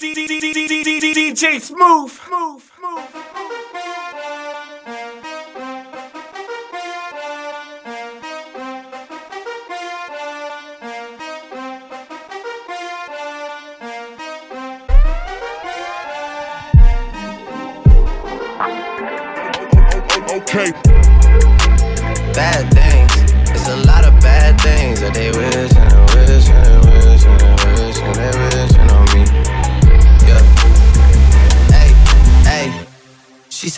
DJ Smooth. Move,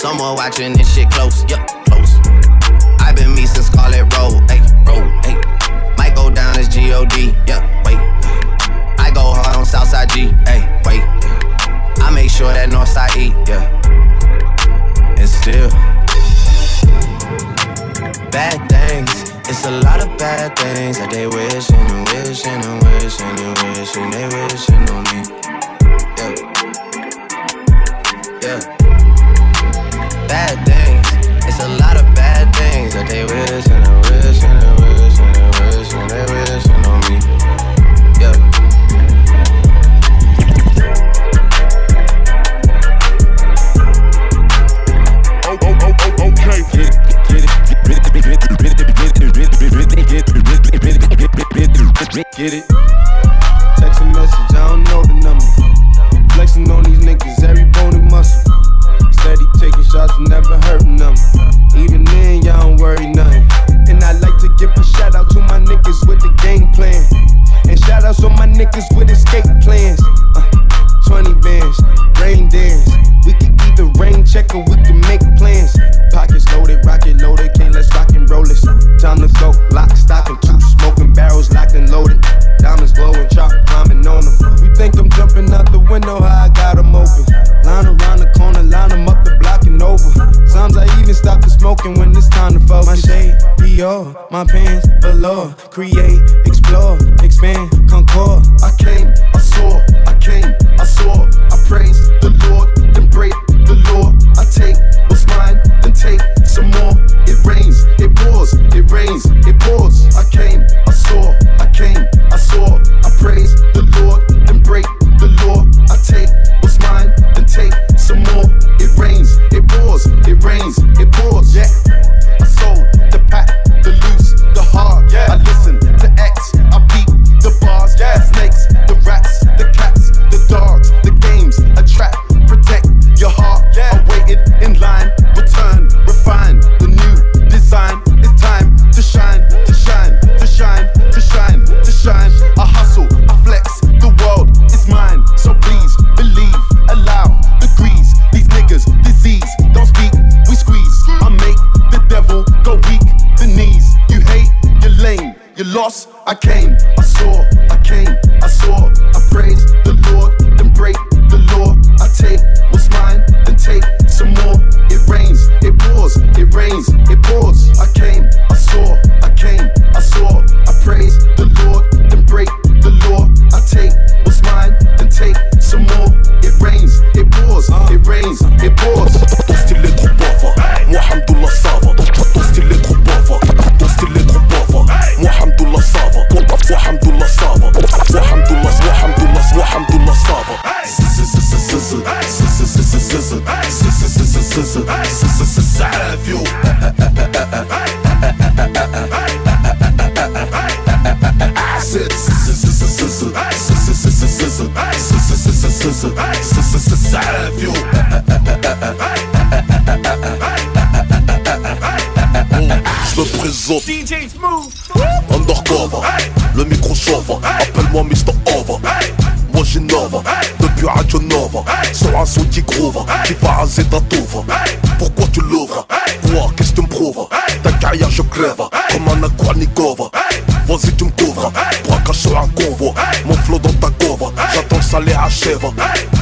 Someone watching this shit close, yup, close. i been me since Scarlet Road, hey, road, hey. Might go down as G-O-D, yup, wait. I go hard on Southside G, hey, wait. I make sure that Northside E, yeah. And still, bad things. It's a lot of bad things that they wishing and wishing and wishing and wishing they wishing on me. Yeah. Yeah. Bad things. It's a lot of bad things that they wishing and wishing and wishing and wishing they wishing on me. Yeah. Get it? Text a message, I don't know the number. Flexing on these niggas, every shots, never hurting them. Even then, y'all don't worry nothing. And I like to give a shout out to my niggas with the game plan. And shout outs on my niggas with escape plans. Uh, 20 bands, rain dance. We can either rain check or we can make plans. Pockets loaded, rocket loaded, can't let's rock and roll this. Time to go, lock, stock, and two smoking barrels locked and loaded. Diamonds glowing, chop climbing on them. You think I'm jumping out the window, how I got them open. Line around the corner, line them up the block and over. Sometimes I even stop the smoking when it's time to focus. My shade, Dior, my pants, below. Create, explore, expand, concord. I came, I saw, I came, I saw, I praise the Lord, then break the law. I take what's mine, then take some more. It rains, it pours, it rains, it pours. I came, I saw, I came, I saw, I praise le micro chauffe, appelle-moi Mr. Over. Moi j'innove, depuis Radio Nova, sur un son qui groove, qui va raser ta touve. Pourquoi tu l'ouvres? Quoi? Qu'est-ce que tu me prouves? Ta carrière je crève, comme un Aquanikova. Vas-y tu me couvres, braquage sur un convoi, mon flow dans ta cover. J'attends le allez achève.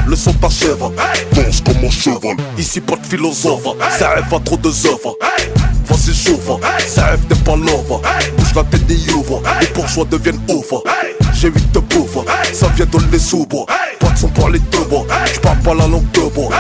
Le son t'achève. Danse comme un cheval. Ici pas de philosophe. Ça rêve à trop de œuvres chauffe Ça rêve n'est pas love Bouge la tête des ouvre Les bourgeois deviennent ouvre J'ai huit de pauvres Ça vient de les sous Pas de son pour les deux J'parle pas la langue de bois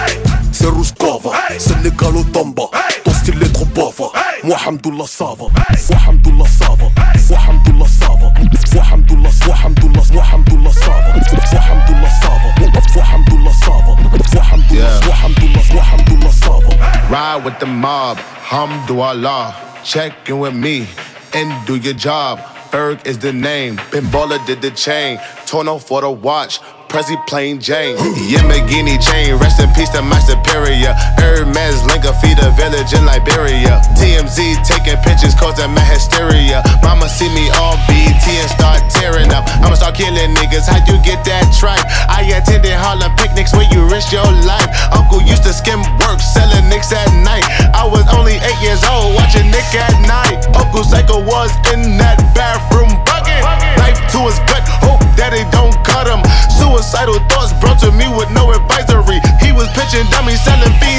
C'est Rouskova Sénégal au Tamba Ton style est trop pauvre Moi Hamdoullah ça va Moi Hamdoullah ça va Moi Hamdoullah ça va Moi Hamdoullah Moi Hamdoullah Moi Hamdoullah ça va Moi Hamdoullah ça va Moi Hamdoullah ça va Moi Hamdoullah Moi Hamdoullah Moi Hamdoullah ça va Ride with the mob, Hamdulillah. Check in with me and do your job. Ferg is the name. Pinballer did the chain. Tono for the watch. Prezi plain Jane. Yamagini chain, rest in peace to my superior. Hermes Linka feed a village in Liberia. TMZ taking pictures causing my hysteria. Mama see me on BT and start tearing up. I'ma start killing niggas. How you get that tripe? I attended Harlem picnics where you risk your life. Uncle used to skim work, selling nicks at night. Years old, watching Nick at night. Uncle Psycho was in that bathroom bucket. Knife to his gut, hope that it don't cut him. Suicidal thoughts brought to me with no advisory. He was pitching dummies, selling fiends,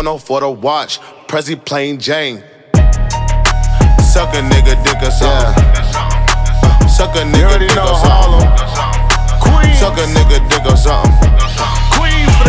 Torno for the watch. Prezi plain Jane. Suck a nigga, dick or something. Uh, Suck a nigga, dick or something. Suck a nigga, dick or something.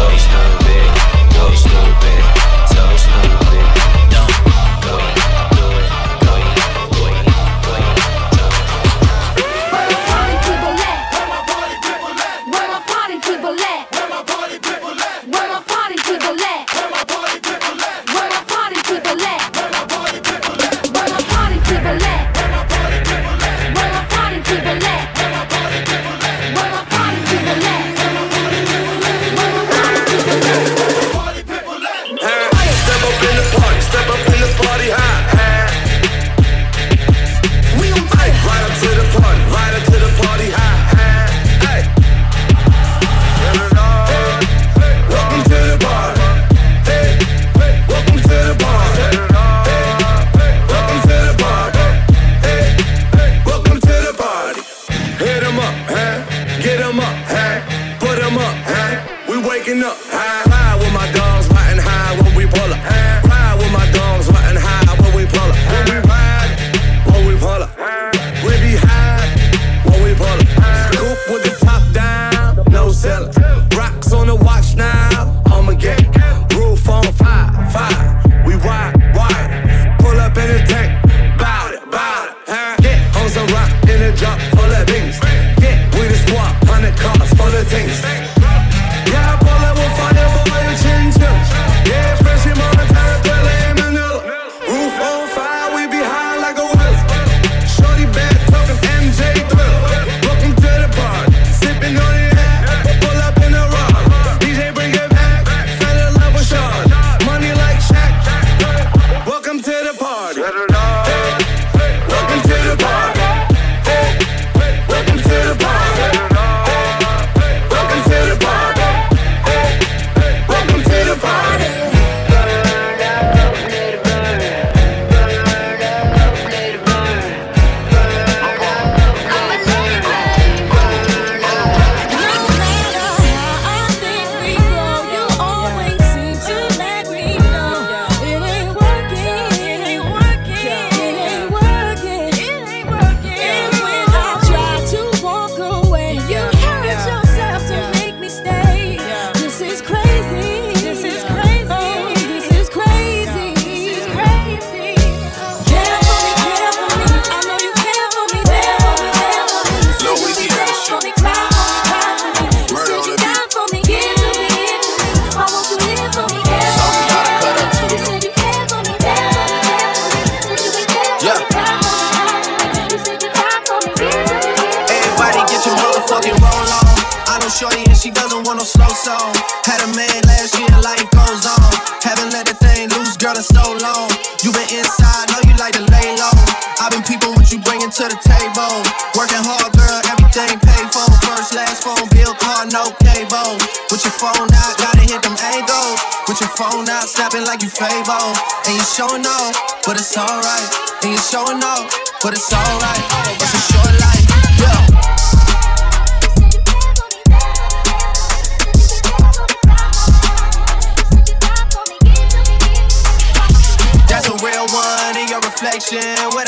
Go stupid, go stupid, so stupid. Your phone out, snapping like you Fable. And you showing off, but it's alright. And you showing off, but it's alright.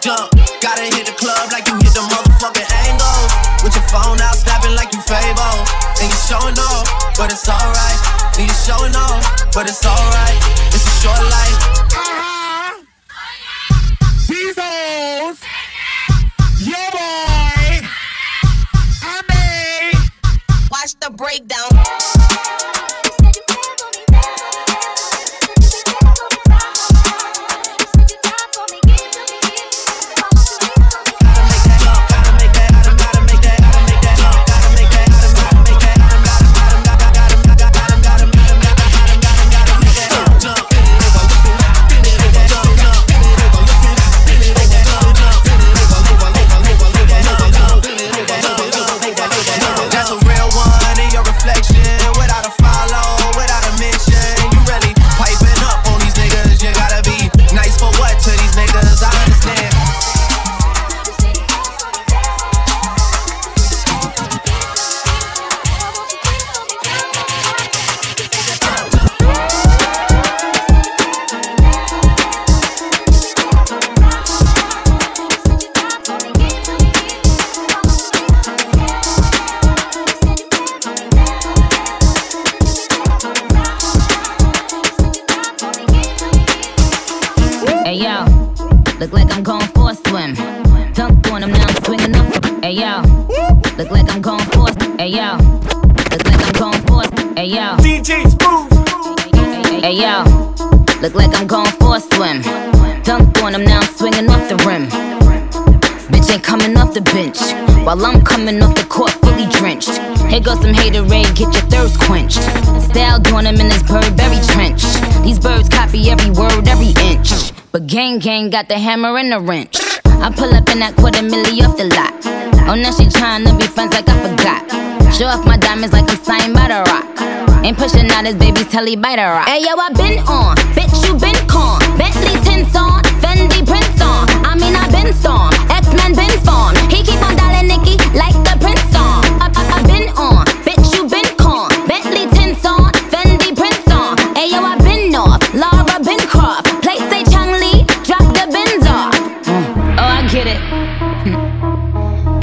Jump. Gotta hit the club like you hit the motherfucking angles. With your phone out, snapping like you Fable. And you showing off, but it's alright. And you showing off, but it's alright. It's a short life. These hoes. Yo, boy. I made. Watch the breakdown. While I'm coming off the court fully drenched. Here goes some haterade, get your thirst quenched. Style doing him in this Burberry trench. These birds copy every word, every inch. But gang gang got the hammer and the wrench. I pull up in that quarter milli off the lot. Oh, now she tryna be friends like I forgot. Show off my diamonds like I'm signed by the rock. Ain't pushing out his baby's telly by the rock. Hey yo, I been on, bitch you been con. Bentley tints on, Fendi prints on. I mean I been storm, X Men been formed. He keep on dialing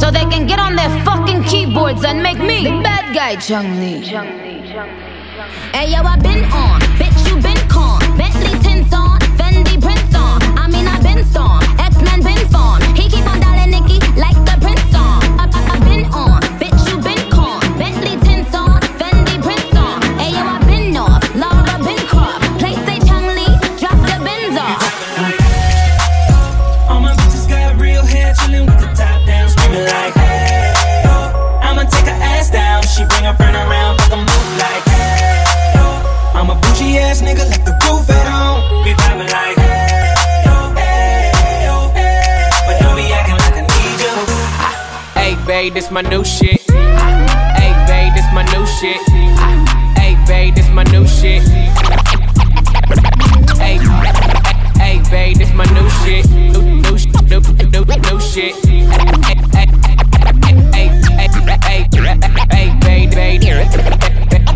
So they can get on their fucking keyboards and make me the bad guy, Chung Lee. Hey yo, I been on, bitch you been con. Bentley tints on, Fendi prints on. I mean I been storm, X Men been formed. He keep on dialing Nicki like the Prince song. I, I, I been on, babe, this my new shit. Hey, babe, this my new shit. Hey, babe, this my new shit. Hey, hey, babe, this my new shit. New, new, new, new, new shit. Hey, hey, hey, hey, hey, hey, babe, babe,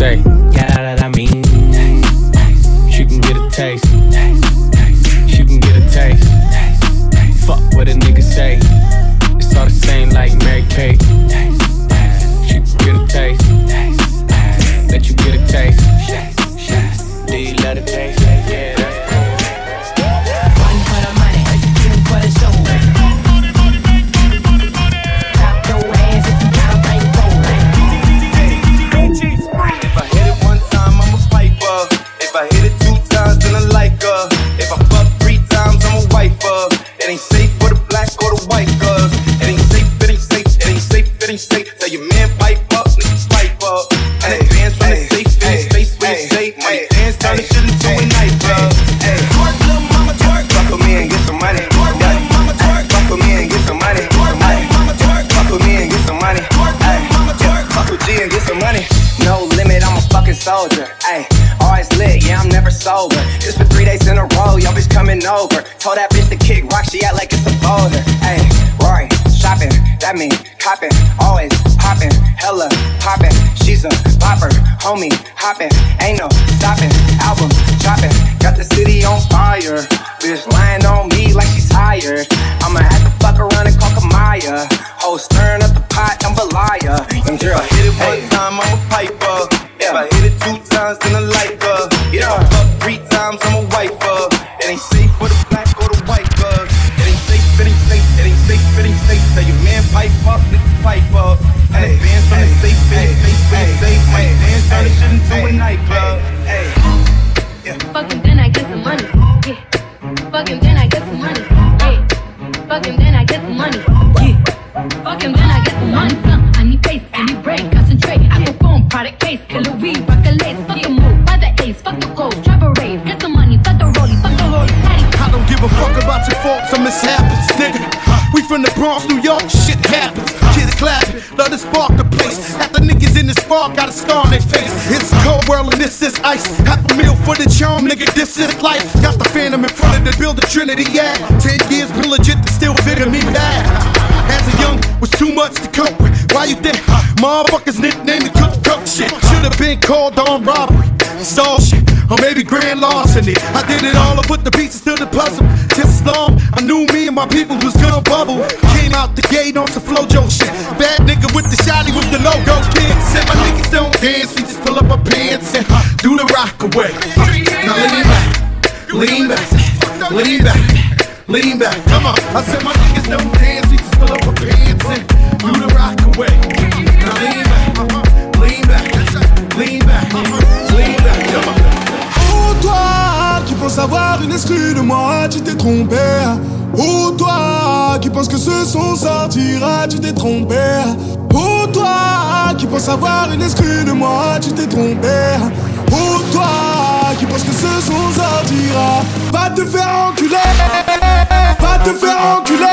Say, yeah, that I mean. She can get a taste. She can get a taste. Fuck what a nigga say. It's all the same like Mary Kate. She can get a taste. Let you get a taste. Soldier. Ayy, always lit, yeah, I'm never sober. This for three days in a row, yo, bitch coming over. Told that bitch to kick rock, she act like it's a boulder. Ayy, Rory, shopping, that mean copping, always popping, hella popping. She's a popper, homie, hopping, ain't no stopping. Album dropping, got the city on fire. Bitch lying on me like she's tired. I'ma have to fuck around and call Kamaya. Whole stirring up the pot, I'm a liar. Young girl, hit it one time, I'm a piper. Times, then I like her. If I fuck three times, I'm a wifer. It ain't safe for the black or the white girl. It ain't safe, it ain't safe, it ain't safe, it ain't safe. Tell your man pipe up, niggas pipe up. And advance from the safe, it ain't safe, it ain't safe. My dance turn this shit into a nightclub. Fuck him, then I get some money. Yeah. Fuck him, then I get some money. Yeah. Him, then I get some money. Yeah. Him, then I get some money. I need pace, I need break, concentrate. I phone, product case, killer weed, rock a give a fuck about your faults or mishaps, nigga. We from the Bronx, New York, shit happens. Kids clapping, love to spark the place. Half the niggas in the spark got a scar on their face. It's cold world and this is ice. Half a meal for the charm, nigga, this is life. Got the phantom in front of the building, Trinity, yeah. Ten years been legit still figure me bad. As a young, was too much to cope with. Why you think motherfuckers nicknamed me cook cook shit? Should've been called on robbery, stall shit, or maybe grand larceny. I did it all, I put the pieces to the puzzle. Just as long I knew me and my people was gonna bubble. Came out the gate on some flojo shit. Bad nigga with the shotty with the logo kid. Said my niggas don't dance, we just pull up our pants and do the rock away. Now lean back, lean back, lean back, lean back. Come on, I said my niggas don't dance, way. Toi, qui penses avoir une excuse de moi, tu t'es trompé. Oh toi, qui penses que ce son sortira, tu t'es trompé. Oh toi, qui penses avoir une excuse de moi, tu t'es trompé. Oh toi, qui penses que ce son sortira, va te faire enculer, va te faire enculer.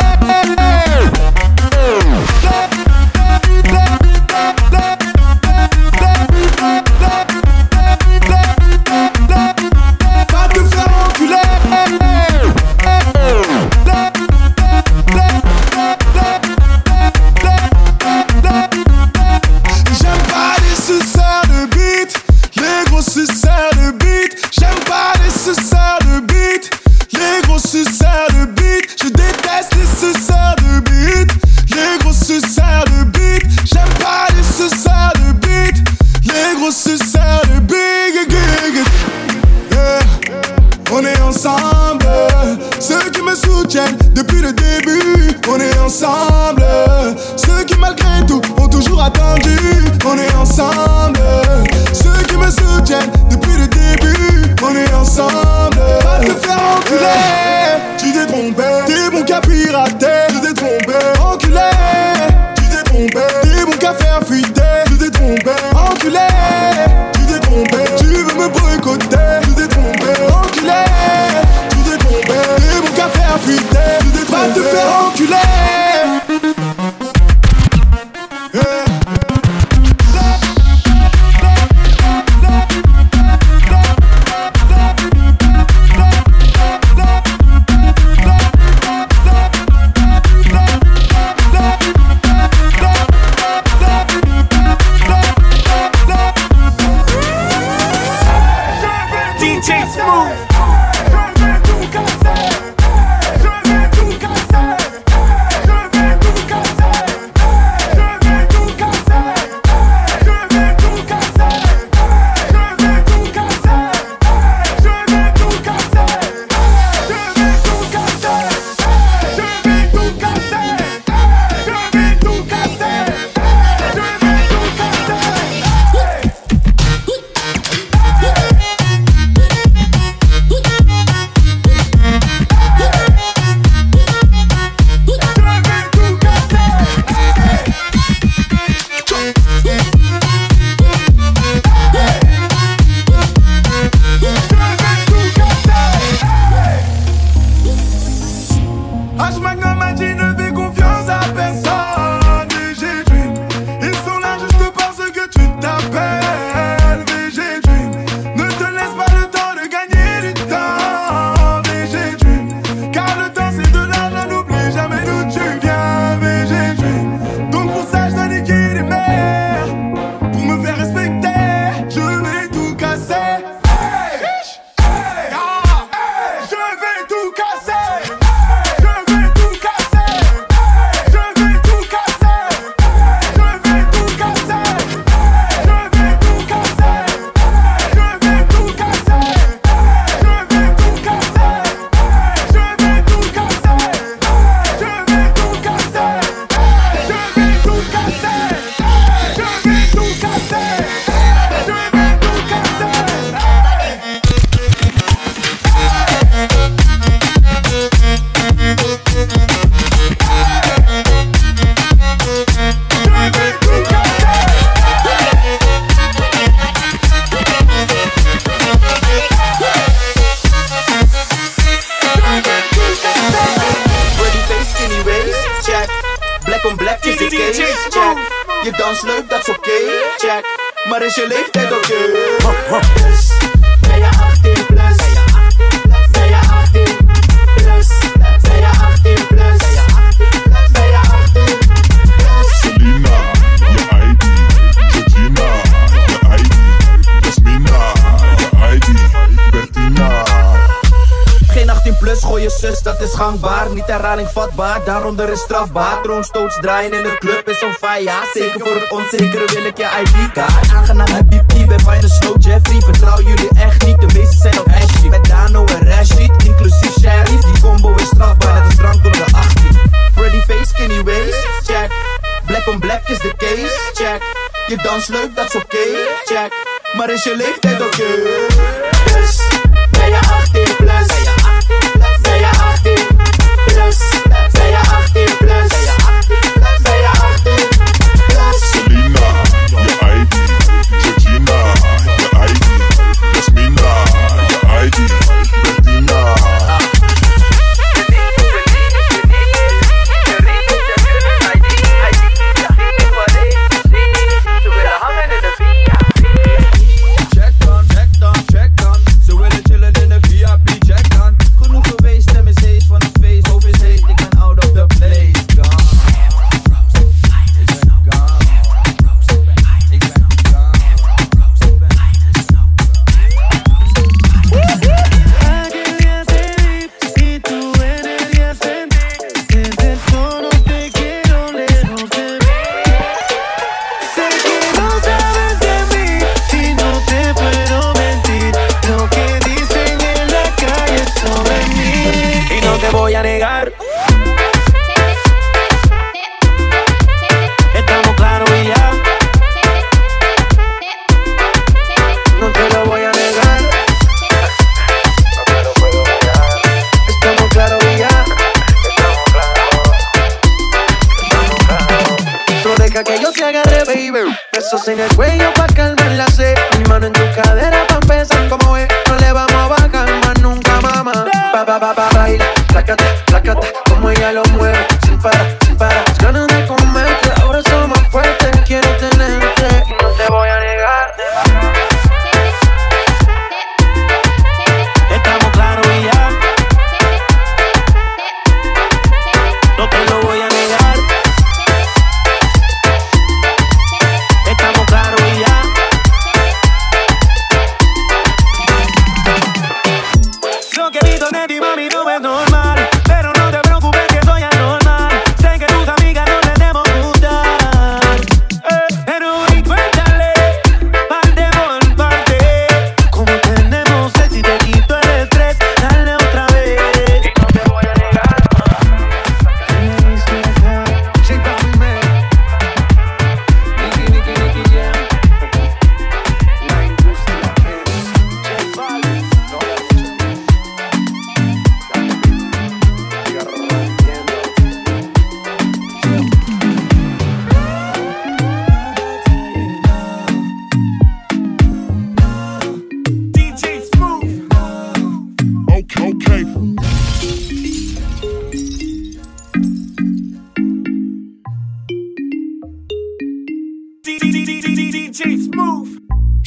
you live. strafbaar, daaronder is strafbaar. Troonstoots draaien in de club is on fire. Zeker voor het onzekere wil ik je ID-kaart. Aangenaam heb je die bij Final Snow Jeffrey. Vertrouw jullie echt niet, de meesten zijn op Ashley. Met Dano en Rashid, inclusief Sharif. Die combo is strafbaar, net als drank onder de 18. Freddy face, skinny waist, check. Black on black is de case, check. Je dans leuk, dat is oké, check. Maar is je leeftijd oké? Okay? Dus, ben je 18 plus? Ben je 18 plus?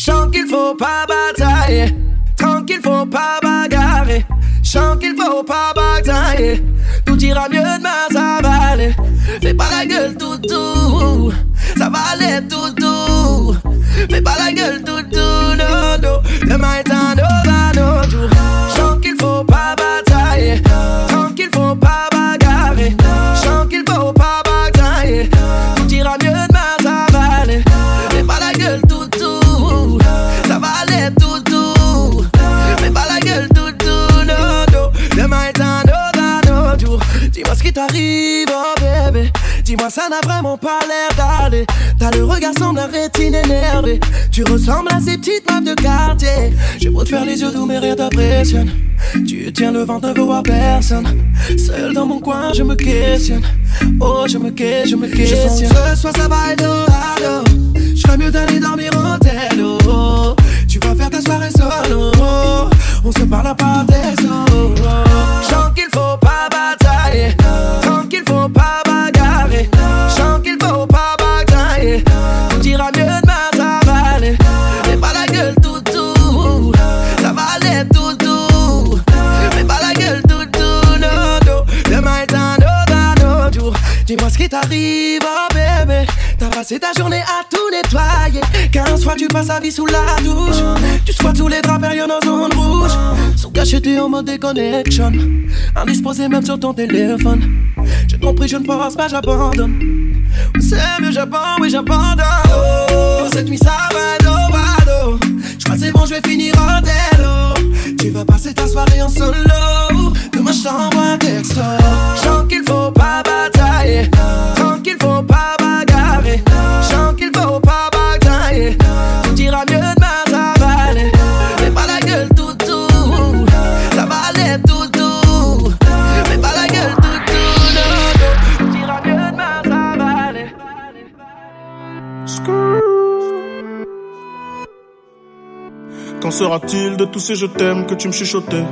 Chant qu'il faut pas batailler, tranquille faut pas bagarrer. Chant qu'il faut pas batailler, tout ira mieux demain ça va aller. Fais pas la gueule toutou, ça va aller toutou. Fais pas la gueule non, non. T'as le regard sans la rétine énervée. Tu ressembles à ces petites meufs de quartier. J'ai beau te faire les yeux doux, mais rien t'impressionne. Tu tiens le vent, veux voir personne. Seul dans mon coin, je me questionne. Oh, je me questionne, je me questionne. Je sens que ce soir, ça va être ado. Je ferais mieux d'aller dormir en tel oh. Tu vas faire ta soirée solo. On se parle par texto. Chant qu'il faut pas batailler. Dis-moi ce qui t'arrive, oh bébé. T'as passé ta journée à tout nettoyer. 15 fois tu passes ta vie sous la douche. Tu squattes sous les draps, période en zone rouge. Sous cachet, t'es en mode déconnection. Indisposé même sur ton téléphone. J'ai compris, je ne pense pas, j'abandonne. C'est mieux, j'abandonne, oui, j'abandonne. De tous ces je t'aime que tu me chuchotais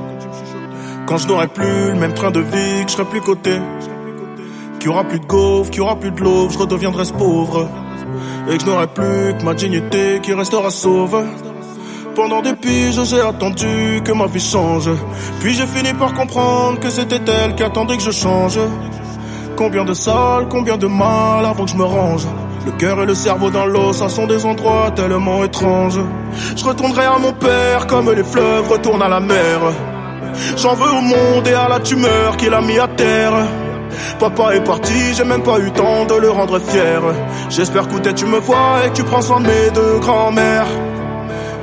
Quand je n'aurai plus le même train de vie, que je serai plus coté Qu'il y aura plus de gaufres, qu'il y aura plus de l'eau, je redeviendrai pauvre Et que je n'aurai plus que ma dignité qui restera sauve pendant des piges, j'ai attendu que ma vie change. Puis j'ai fini par comprendre que c'était elle qui attendait que je change. Combien de salles, combien de mal avant que je me range. Le cœur et le cerveau dans l'eau, ça sont des endroits tellement étranges. Je retournerai à mon père comme les fleuves retournent à la mer. J'en veux au monde et à la tumeur qu'il a mis à terre. Papa est parti, j'ai même pas eu temps de le rendre fier. J'espère que tu me vois et tu prends soin de mes deux grands-mères.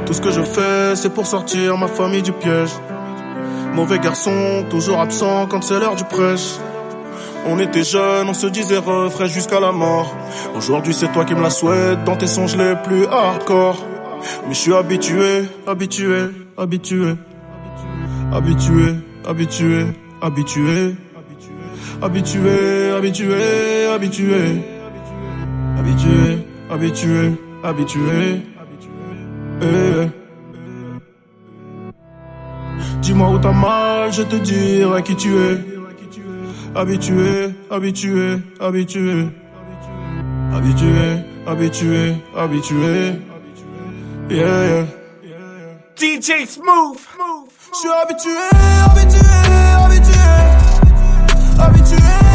Tout ce que je fais, c'est pour sortir ma famille du piège. Mauvais garçon, toujours absent quand c'est l'heure du prêche. On était jeunes, on se disait refrain jusqu'à la mort. Aujourd'hui, c'est toi qui me la souhaites dans tes songes les plus hardcore. Mais je suis habitué, habitué, habitué. Habitué, habitué, habitué. Habitué, habitué, habitué. Habitué, habitué, habitué. Eh. Dis-moi où t'as mal, je te dirai qui tu es. Habitué, habitué, habitué. Habitué, habitué, habitué. Yeah, yeah. DJ Smooth. Je suis habitué, habitué, habitué. Habitué, habitué,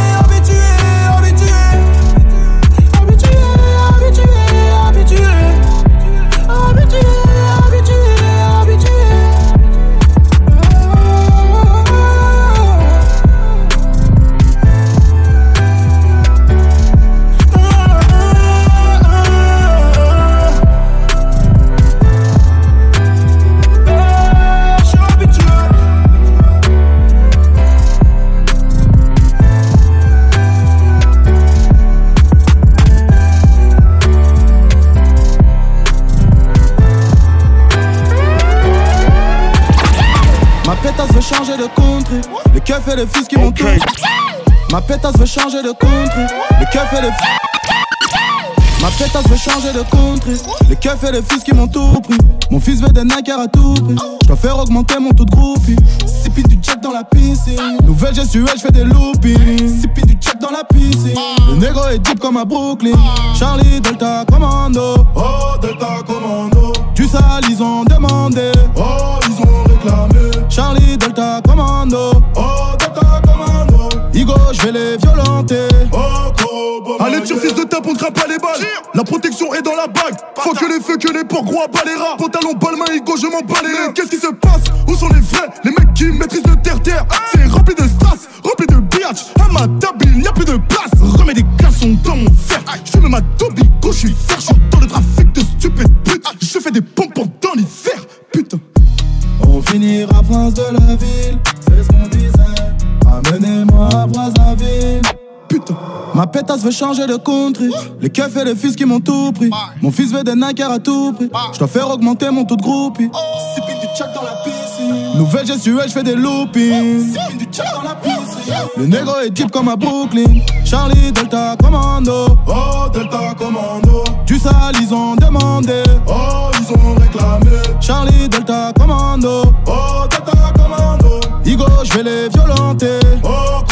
keufs et les fils qui m'ont tout. Ma pétasse veut changer de country. Les keufs et les fils. Ma pétasse veut changer de country. Les keufs et les fils qui m'ont tout pris. Mon fils veut des Nike à tout prix. J'dois faire augmenter mon taux de groupie. Sipping du check dans la piscine. Nouvelle gestuelle, j'fais des loopings. Sipping du check dans la piscine. Le négro est deep comme à Brooklyn. Charlie Delta Commando. Oh, Delta Commando. Du sale, ils ont demandé. Oh, Charlie Delta Commando. Oh, Delta Commando. Igo, j'vais les violenter. Oh, Allez, tire fils de tape, on te pas les balles. La protection est dans la bague. Faut que les feux, que les porcs, gros, bas les rats. Pantalon, balle, main, ego, je m'en bats les. Qu'est-ce qui se passe? Où sont les vrais? Les mecs qui maîtrisent le terre-terre. C'est rempli de strass, rempli de biatch. À ma table, il n'y a plus de place. Remets des glaçons dans mon fer. Je fume ma tobico, je suis fier. Je suis dans le trafic de stupides putes. Je fais des pompons dans l'hiver. On finira prince de la ville, c'est ce qu'on disait. Amenez-moi à Brazzaville. Putain. Ma pétasse veut changer de country. Les keufs et les fils qui m'ont tout pris. Mon fils veut des Nike à tout prix. J'dois faire augmenter mon taux de groupie. Sipping du check dans la piscine. Nouvelle gestuelle, j'fais des loopings. Sipping du check dans la piscine. Le négro est deep comme à Brooklyn. Charlie Delta Commando. Oh, Delta Commando. Du sale, ils ont demandé. Oh, Charlie Delta Commando. Oh, Delta Commando. Igo, j'vais les violenter. Oh,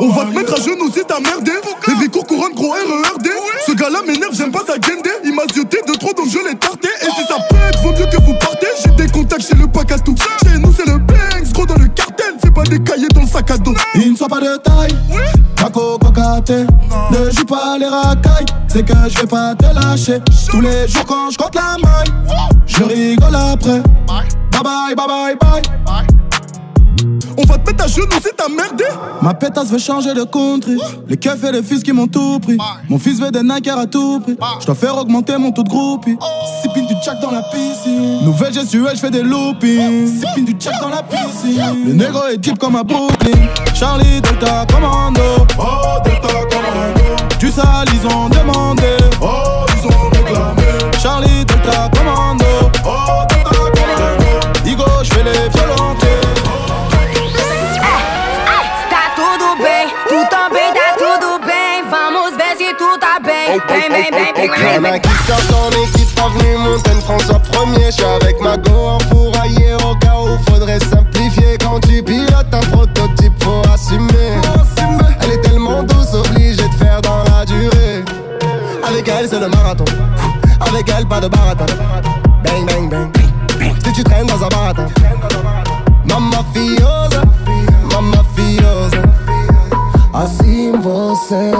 On va te mettre à genoux si t'as merdé. Les court couronne gros RERD. Ce gars-là m'énerve, j'aime pas sa guendé. Il m'a zioté de trop donc je l'ai tarté. Et si ça pète, vaut mieux que vous partez. J'ai des contacts chez le Pacatou. Chez nous, c'est le Banks, des cahiers dans le sac à dos. Il ne soit pas de taille. Paco Cocaté. Ne joue pas les racailles. C'est que je vais pas te lâcher. Tous les jours quand je compte la maille. Je rigole après. Bye bye, bye bye, bye. Va te mettre à genoux si t'as merdé. Ma pétasse veut changer de country. Les keufs et les fils qui m'ont tout pris. Mon fils veut des Nike à tout prix. J'dois faire augmenter mon taux de groupie. Sipping du jack dans la piscine. Nouvelle gestuelle, j'fais des loopings. Sipping du jack dans la piscine. Le négro est deep comme à Brooklyn. Charlie Delta Commando. Oh, Delta Commando. Du sale, ils ont demandé. Oh, ils ont réclamé. Charlie Delta Commando. Y'en a qui sortent en équipe, avenue Montaigne, François premier. J'suis avec ma go en fourraillé au cas où faudrait simplifier. Quand tu pilotes un prototype, faut assumer. Elle est tellement douce, obligée de faire dans la durée. Avec elle, c'est le marathon. Avec elle, pas de baratin. Bang, bang, bang. Si tu traînes dans un baratin. Mamma fiosa, mamma fiosa. Assim você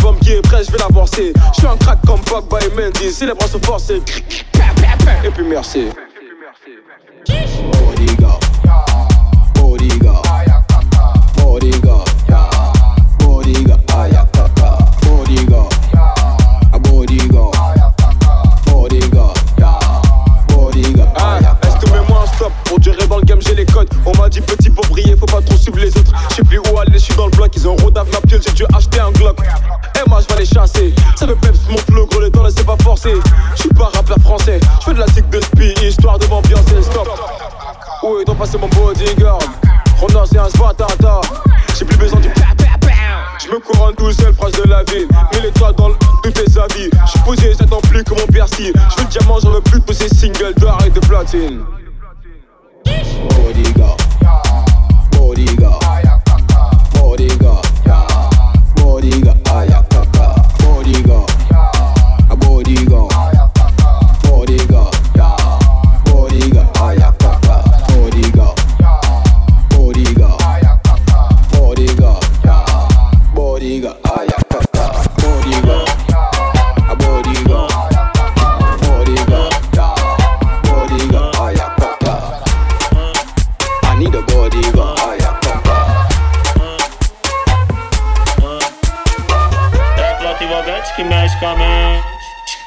l'album qui est prêt, j'vais l'avancer. J'suis un crack comme Pogba et Mendy. Si les bras sont forcés. Et puis merci. Bodyguard. Bodyguard. Aller, j'suis dans le bloc. Ils ont rodave ma piole, j'ai dû acheter un Glock. Et moi, j'vais les chasser. Ça me peps mon flow, gros, les temps, laissez pas forcer. J'suis pas rappeur français. J'fais de la tic de spi, histoire de m'ambiancer. Stop. Est donc passé mon bodyguard Rona, c'est un svatata. J'ai plus besoin du pa. J'me couronne tout seul, phrase de la ville. Mets les dans le tout est sa vie. J'suis posé, j'attends plus que mon persil. J'veux le diamant, j'en veux plus de pousser single d'or et de platine. Bodyguard. Bodyguard. Moriga, yeah.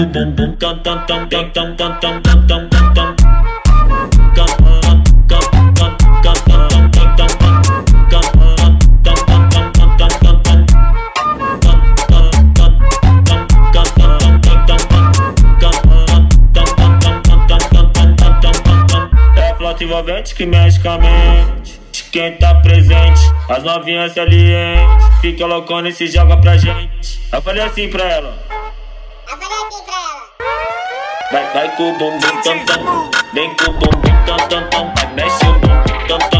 o bumbum tam tam tam tam tam tam tam tam tam tam tam. Envolvente que mexe com a mente quem tá presente. As novinhas salientes fica loucona e se joga pra gente. Eu falei assim pra ela. Dai cu boom boom, tom tom Vem cu boom boom, tom tom tom Vai mexe o boom tom tom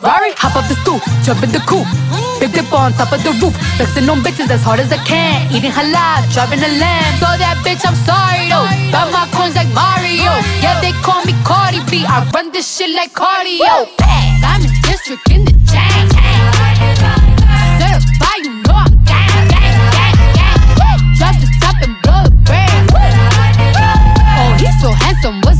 Ferrari, hop up the stoop, jump in the coupe. Big dip on top of the roof, flexing on bitches as hard as I can. Eating halal, driving a lamb. So that bitch, I'm sorry though. Got my coins like Mario. Yeah, they call me Cardi B. I run this shit like cardio. I'm in district in the chain. Certified, you know I'm gang, gang, gang, gang. Drop the top and blow the brand. Oh, he's so handsome, what's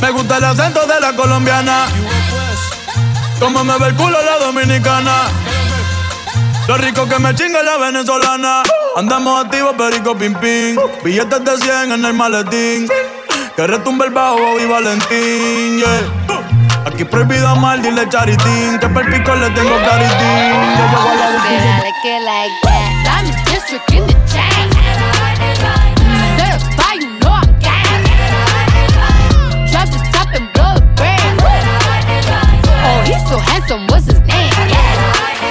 Me gusta el acento de la colombiana. Como me ve el culo la dominicana. Lo rico que me chinga la venezolana. Andamos activos, perico pim pim. Billetes de 100 en el maletín. Que retumbe el bajo y Valentín, yeah. Aquí prohibido amar, dile charitín. Que per pico le tengo claritín. Yeah, yo voy a I like that. I'm district in the chain. He's so handsome, what's his name?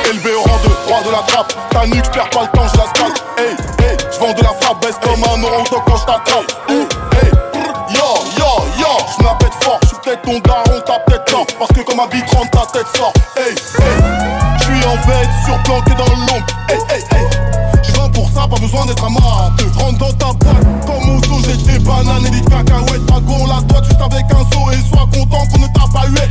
Élevé au rang de roi de la trappe, ta nuque, perds pas le temps, je la scalpe. Hey, hey, j'vends de la frappe, baisse comme un orange quand j't'attrape. Hey, hey, brr, yo, yo, yo, la pète fort, j'suis peut-être ton daron, t'as peut-être tort. Parce que comme bite rentre, ta tête sort. Hey, hey, j'suis en veille, surplanqué dans l'ombre. Hey, hey, hey, pour ça, pas besoin d'être amateur. Rentre dans ta boîte, comme au zoo, j'ai des bananes et des cacahuètes. Go, la droite, juste avec un saut et sois content qu'on ne t'a pas hué.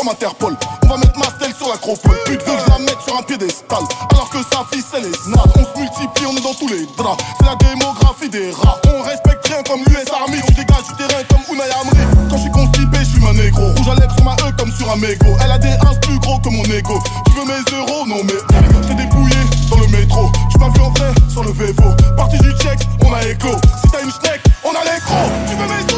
Comme Interpol. On va mettre ma stèle sur l'acropole. Pute veut que je la mette sur un piédestal. Alors que sa fille, c'est les snaps. On se multiplie, on est dans tous les draps. C'est la démographie des rats. On respecte rien comme l'US Army. Tu dégages du terrain comme Unai Amri. Quand je suis constipé, je suis un négro. Rouge à lèvres sur ma E comme sur un mégot. Elle a des ins plus gros que mon ego. Tu veux mes euros? Non, mais t'ai dépouillé dans le métro. Tu m'as vu en vrai sur le Vevo. Parti du check, on a écho. Si t'as une schneck, on a l'écro. Tu veux mes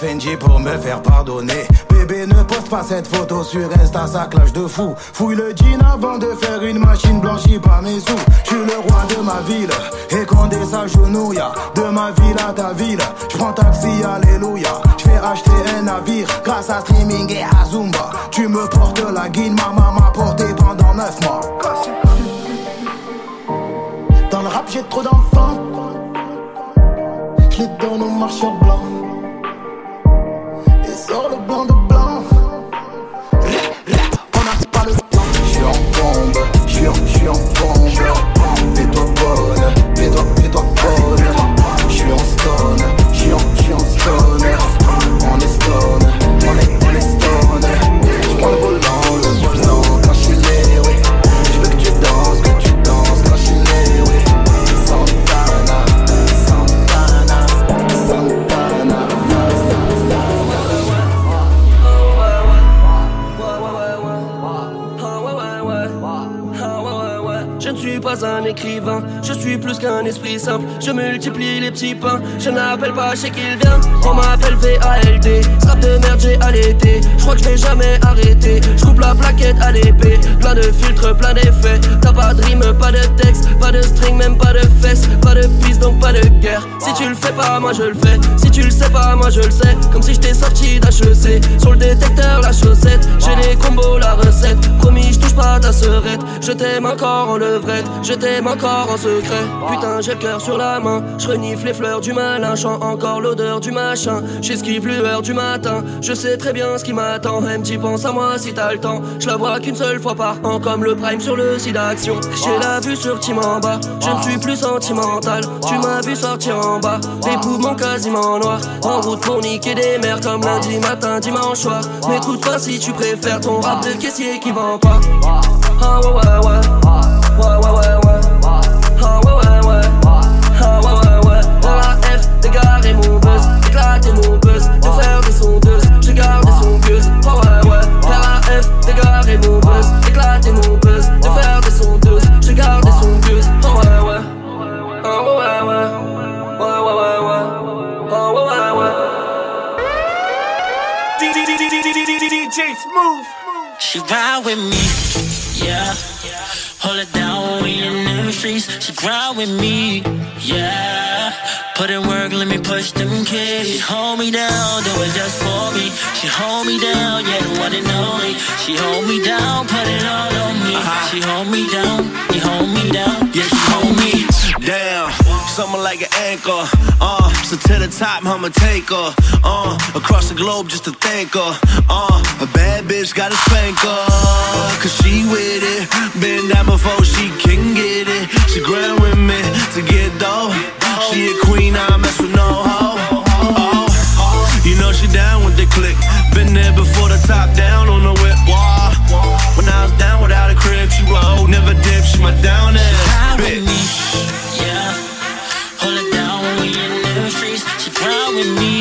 Fendi pour me faire pardonner. Bébé ne poste pas cette photo sur Insta ça clash de fou. Fouille le jean avant de faire une machine blanchie par mes sous. Je suis le roi de ma ville Et Condé s'agenouille De ma ville à ta ville. Je prends taxi alléluia. Je fais acheter un navire Grâce à streaming et à Zumba. Tu me portes la guine Maman m'a porté pendant 9 mois de guerre. Tu le fais pas, moi je le fais. Si tu le sais pas, moi je le sais. Comme si j'étais sorti d'HEC. Sur le détecteur, la chaussette. J'ai les combos, la recette. Promis, je touche pas ta sœurette. Je t'aime encore en levrette, je t'aime encore en secret. Putain, j'ai le cœur sur la main, je renifle les fleurs du malin, chant encore l'odeur du machin. J'esquive lueur du matin, je sais très bien ce qui m'attend. Même tu penses à moi si t'as le temps. Je la vois qu'une seule fois par an, comme le prime sur le site d'action. J'ai la vue sur Tim en bas, je ne suis plus sentimental. Tu m'as vu sortir en bas, des poumons quasiment noirs. En route pour niquer des mères comme lundi matin, dimanche soir. M'écoute pas si tu préfères ton rap de caissier qui vend pas. Ah ouais ouais ouais, ouais ouais ouais ouais. Ah ouais ouais ouais, ah ouais ouais ouais. La F, dégarer mon buzz, éclater mon something like an anchor. Uh, so to the top, I'ma take her. Uh, across the globe just to thank her. Uh, a bad bitch got a spank her. Cause she with it. Been down before she can get it. She grind with me to get dough. She a queen, I mess with no hoe. Oh, you know she down with the click. Been there before the top down on the whip. Wah. When I was down without a crib, she rolled. Never dip, she my down ass me,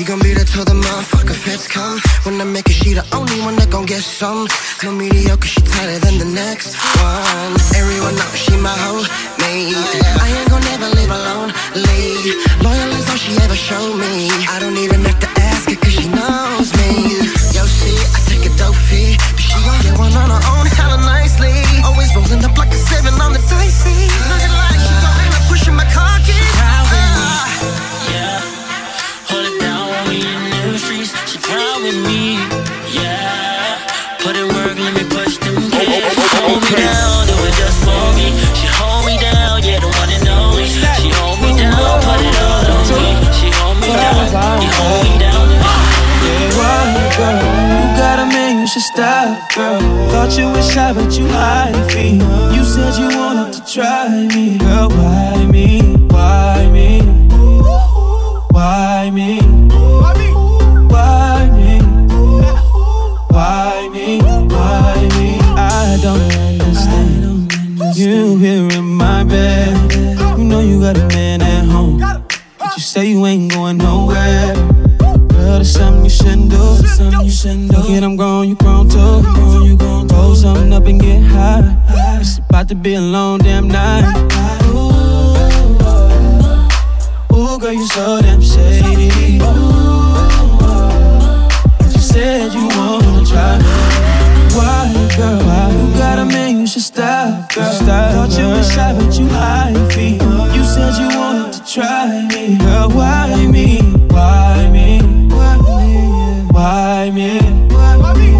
she gon' be there till the motherfucker feds come. When I make it, she the only one that gon' get some. No mediocre, she tighter than the next one. Everyone knows she my hoe, mate. I ain't gon' never live alone, late. Loyal is all she ever showed me. I don't even have to ask her, cause she knows me. Yo, see, I take a dope fee, but she gon' get one on her own hella with me, yeah. Put in work, let me push them oh, oh, oh, kids. Hold me down, do it just for me. She hold me down, yeah, the one and only. She hold me down, put it all on me. She hold me down, you hold me down. Yeah, why, girl? You got a man, you should stop, girl. Thought you was shy, but you hide feet. You said you wanted to try say you ain't going nowhere. Girl, there's something you shouldn't do. Something you shouldn't do. Kid, I'm grown, you grown too. Grown, you grown too. Roll something up and get high. It's about to be a long damn night. Ooh, ooh girl, you so damn shady. You said you wanna try. Why, girl? Why? You got a man, you should stop, girl. Thought you was shy, but you hide feet. You said you try me, girl, why me? Why me? Why me? Why me? Why me?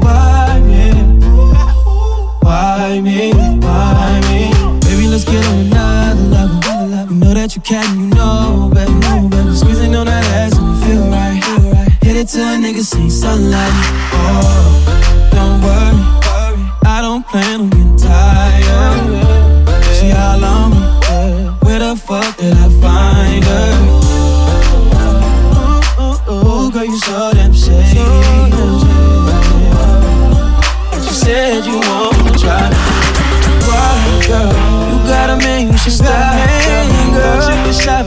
Why me? Why me? Why me? Baby, let's get on another level. You know that you can, you know better. Squeezing on that ass and it feel right. Hit it till a nigga, see sunlight. Oh, don't worry, I don't plan on getting tired the fuck did I find her? Ooh, ooh, ooh, girl, you so damn shady. You said you want to try. Why, girl? You got a man, you should stop. Girl, you was shy,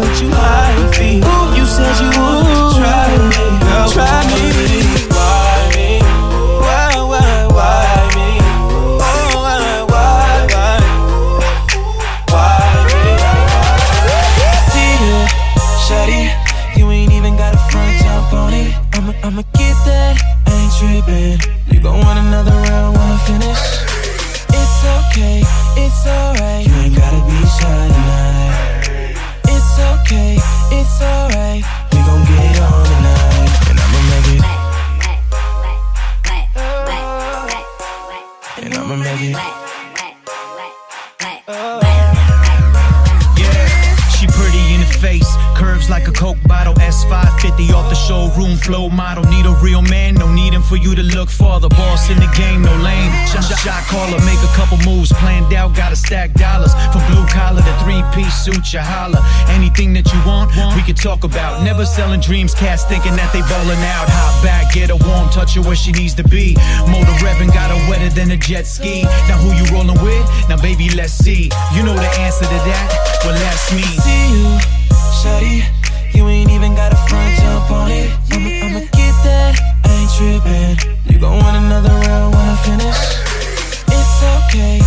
you holla. Anything that you want, we can talk about. Never selling dreams, cats thinking that they ballin' out. Hop back, get a warm touch her where she needs to be. Motor revving, got her wetter than a jet ski. Now who you rollin' with? Now baby, let's see. You know the answer to that? Well, that's me. See you, shawty. You ain't even got a front jump on it. I'ma, I'ma get that. I ain't trippin'. You gon' want another round when I finish. It's okay,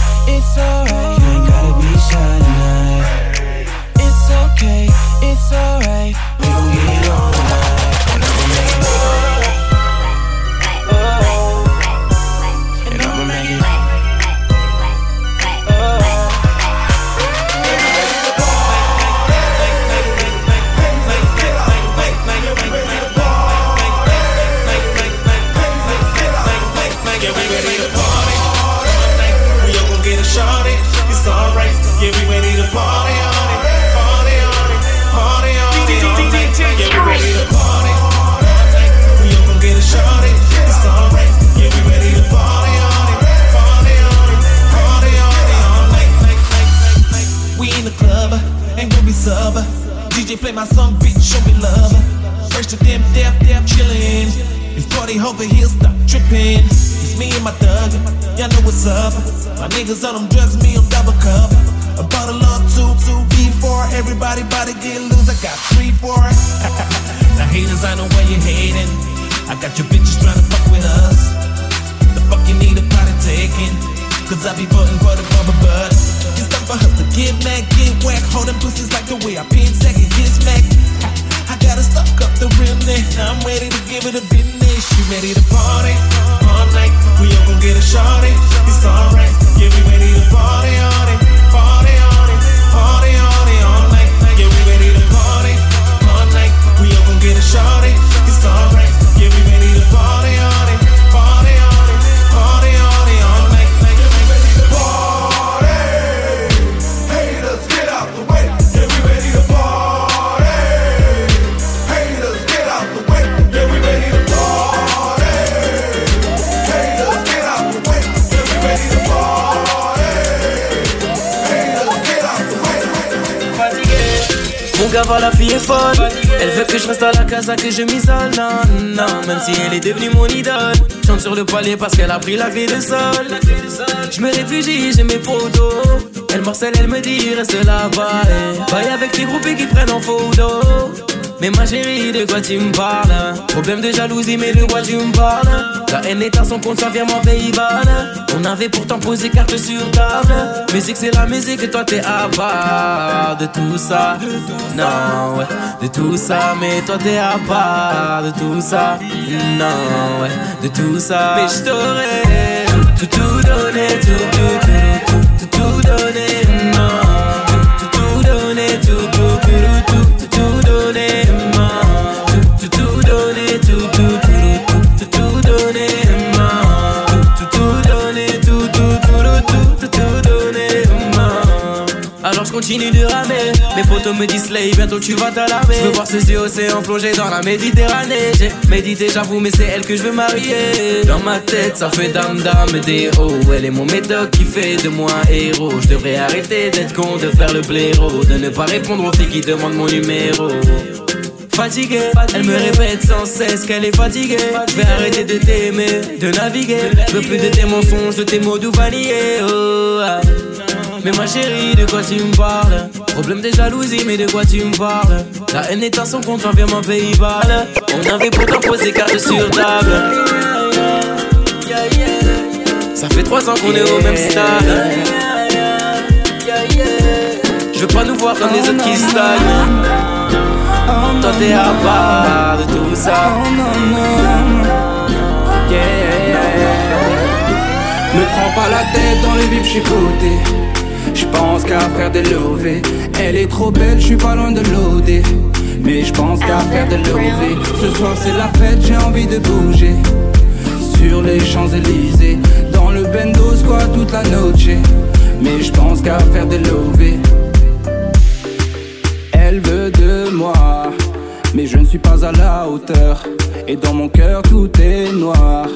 Yeah, we ready to party on it. Party on it. Party on it. all night. Yeah, we ready to party. We all gon' get a shorty. It's alright. Yeah, we ready to party on it. Party on it. Party on it. all night. night, night, night, night. We in the club, ain't gonna be sober. DJ play my song, bitch, show me love. First to them, deaf, deaf, chillin'. If party hoping he'll stop trippin'. It's me and my thug, y'all know what's up. My niggas on them drugs, me on double cup. A bottle of two, two, V4. Everybody body get loose, I got three, four. now haters, I know why you hating. I got your bitches tryna fuck with us. The fuck you need a potty taking. Cause I be voting for the bubble butt. It's time for us to get mad, get whack. Holding pussies like the way I pin second, get smacked. I gotta stock up the realness. I'm ready to give it a business. You ready to party all night? We all gon' get a shorty. It's alright. Yeah, we ready to party on it. Party on La fille est folle. Elle veut que je reste à la casa, que je m'isole. Non, même si elle est devenue mon idole. Chante sur le palier parce qu'elle a pris la vie de sol. Je me réfugie, j'ai mes potos Elle marcelle, elle me dit reste là-bas. Baille avec tes groupes qui prennent en photo mais ma chérie, de quoi tu me parles Problème de jalousie, mais de quoi tu me parles La haine est à son compte, ça vient mon pays On avait pourtant posé carte sur table Musique c'est la musique et toi t'es à part de tout ça. Non, ouais, de tout ça Mais toi t'es à part de tout ça. Non, ouais, de tout ça. Mais je t'aurais tout, tout, tout donné Tout, tout, tout, tout, tout, tout donné continue de ramer. Mes potos me disent Slay, bientôt tu vas t'alarmer. Je veux voir ces yeux océans plongés dans la Méditerranée. J'ai médité j'avoue mais c'est elle que je veux marier. Dans ma tête ça fait dame dame des hauts Elle est mon médoc qui fait de moi héros. Je devrais arrêter d'être con, de faire le blaireau De ne pas répondre aux filles qui demandent mon numéro. Fatiguée, elle me répète sans cesse qu'elle est fatiguée. Je vais arrêter de t'aimer, de naviguer. Je veux plus de tes mensonges, de tes mots doux vanillés oh, ah. Mais ma chérie, de quoi tu me parles? Problème de jalousie, mais de quoi tu me parles? La haine est à son compte, j'en viens mon pays balle On avait pourtant posé carte sur table. Ça fait trois ans qu'on est au même stade. Je veux pas nous voir comme les autres qui stagnent. Toi t'es à part de tout ça. Me prends pas la tête dans les j'suis côté. Je pense qu'à faire des lovés. Elle est trop belle, je suis pas loin de l'OD. Mais je pense qu'à faire des lovés. Ce soir c'est la fête, j'ai envie de bouger. Sur les Champs-Élysées, dans le bendo squat toute la noche. Mais je pense qu'à faire des lovés. Elle veut de moi, Mais je ne suis pas à la hauteur. Et dans mon cœur tout est noir.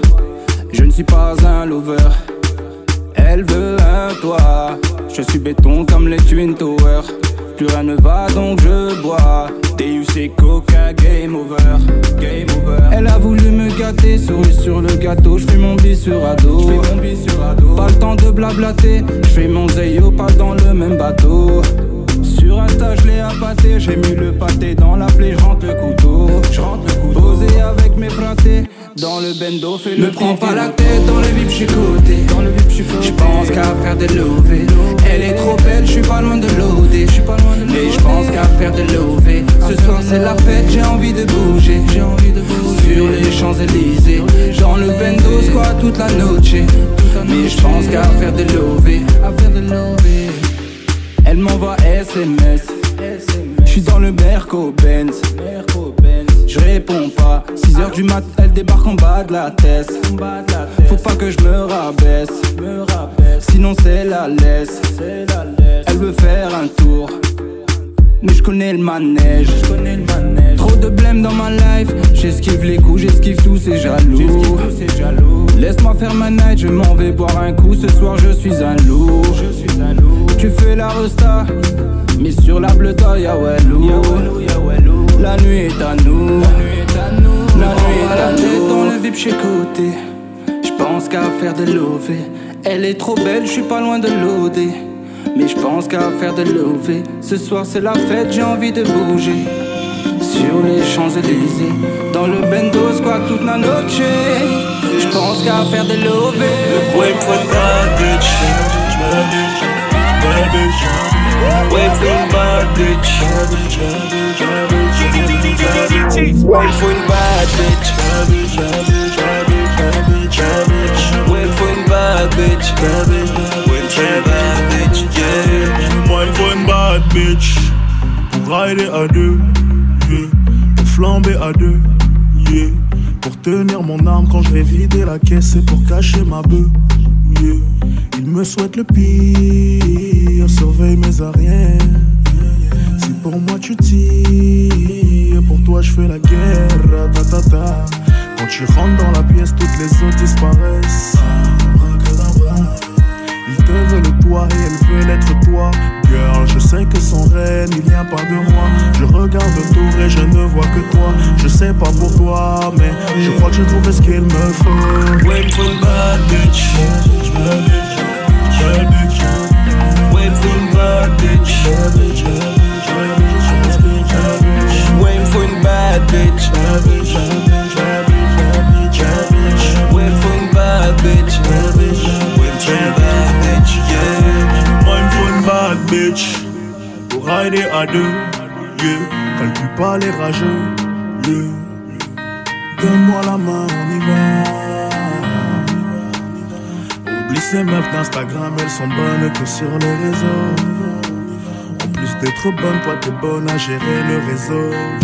Je ne suis pas un lover. Elle veut un toit. Je suis béton comme les Twin Towers. Plus rien ne va donc je bois. DUC Coca, game over. Game over. Elle a voulu me gâter, souris sur le gâteau. Je fais mon bis sur ado. mon bis sur ado. Pas le temps de blablater. Je fais mon zeyo, pas dans le même bateau. Sur un tas, je l'ai appâté. J'ai mis le pâté dans la plaie, je rentre le couteau. Je rentre le couteau. Posé avec mes fratés. Dans le bendo, fais le Me prends pas la tête dans le vip, j'suis côté. Dans le vip, j'suis Je pense qu'à faire des lovés. Elle est trop belle, j'suis pas loin de l'OD. Mais je pense qu'à faire des lovés. Ce soir c'est la fête, j'ai envie de bouger. J'ai envie de bouger. Sur les Champs-Élysées. Dans le bendo, squat toute la noche. Mais je pense qu'à faire des lovés. À faire des lovés. Elle m'envoie SMS. J'suis dans le Merco Benz. Je réponds pas. 6 heures du mat, elle débarque en bas de la tête. Faut pas que je me rabaisse. Sinon c'est la laisse. Elle veut faire un tour. Mais je connais le manège. Trop de blême dans ma life. J'esquive les coups, j'esquive tous ces jaloux. Laisse-moi faire ma night, je m'en vais boire un coup. Ce soir je suis un loup. Tu fais la resta. Mais sur la bleue y'a Wellou. La nuit est à nous. La nuit est à nous. dans le vip, j'suis côté. J'pense qu'à faire de l'OV. Elle est trop belle, j'suis pas loin de l'OD. Mais j'pense qu'à faire de l'OV. Ce soir c'est la fête, j'ai envie de bouger. Sur les Champs-Élysées, dans le bendo squat toute la noche. J'pense qu'à faire de l'OV. Wait for for bad bitch. Rider à deux yeah. Pour flamber à deux yeah. Pour tenir mon arme quand je vais vider la caisse Et pour cacher ma bœuf yeah. Il me souhaite le pire Surveille mes arrières Si pour moi tu tires Pour toi je fais la guerre. Quand tu rentres dans la pièce Toutes les autres disparaissent il te veut le toi et elle veut l'être toi. Je sais que son rêve, il vient pas de moi. Je regarde autour et je ne vois que toi. Je sais pas pour toi, mais je crois que j'ai trouvé ce qu'il me faut. Wait for bad bitch. Bad bitch. Bad bitch. Wait for bad bitch. Bad bitch. For bad bitch. Bad bitch. For bad bad bitch. Bitch pour rider à deux. Calcule pas les rageux. Donne-moi la main, on y va. Oublie ces meufs d'Instagram, elles sont bonnes que sur les réseaux. En plus d'être bonne, toi t'es bonne à gérer le réseau.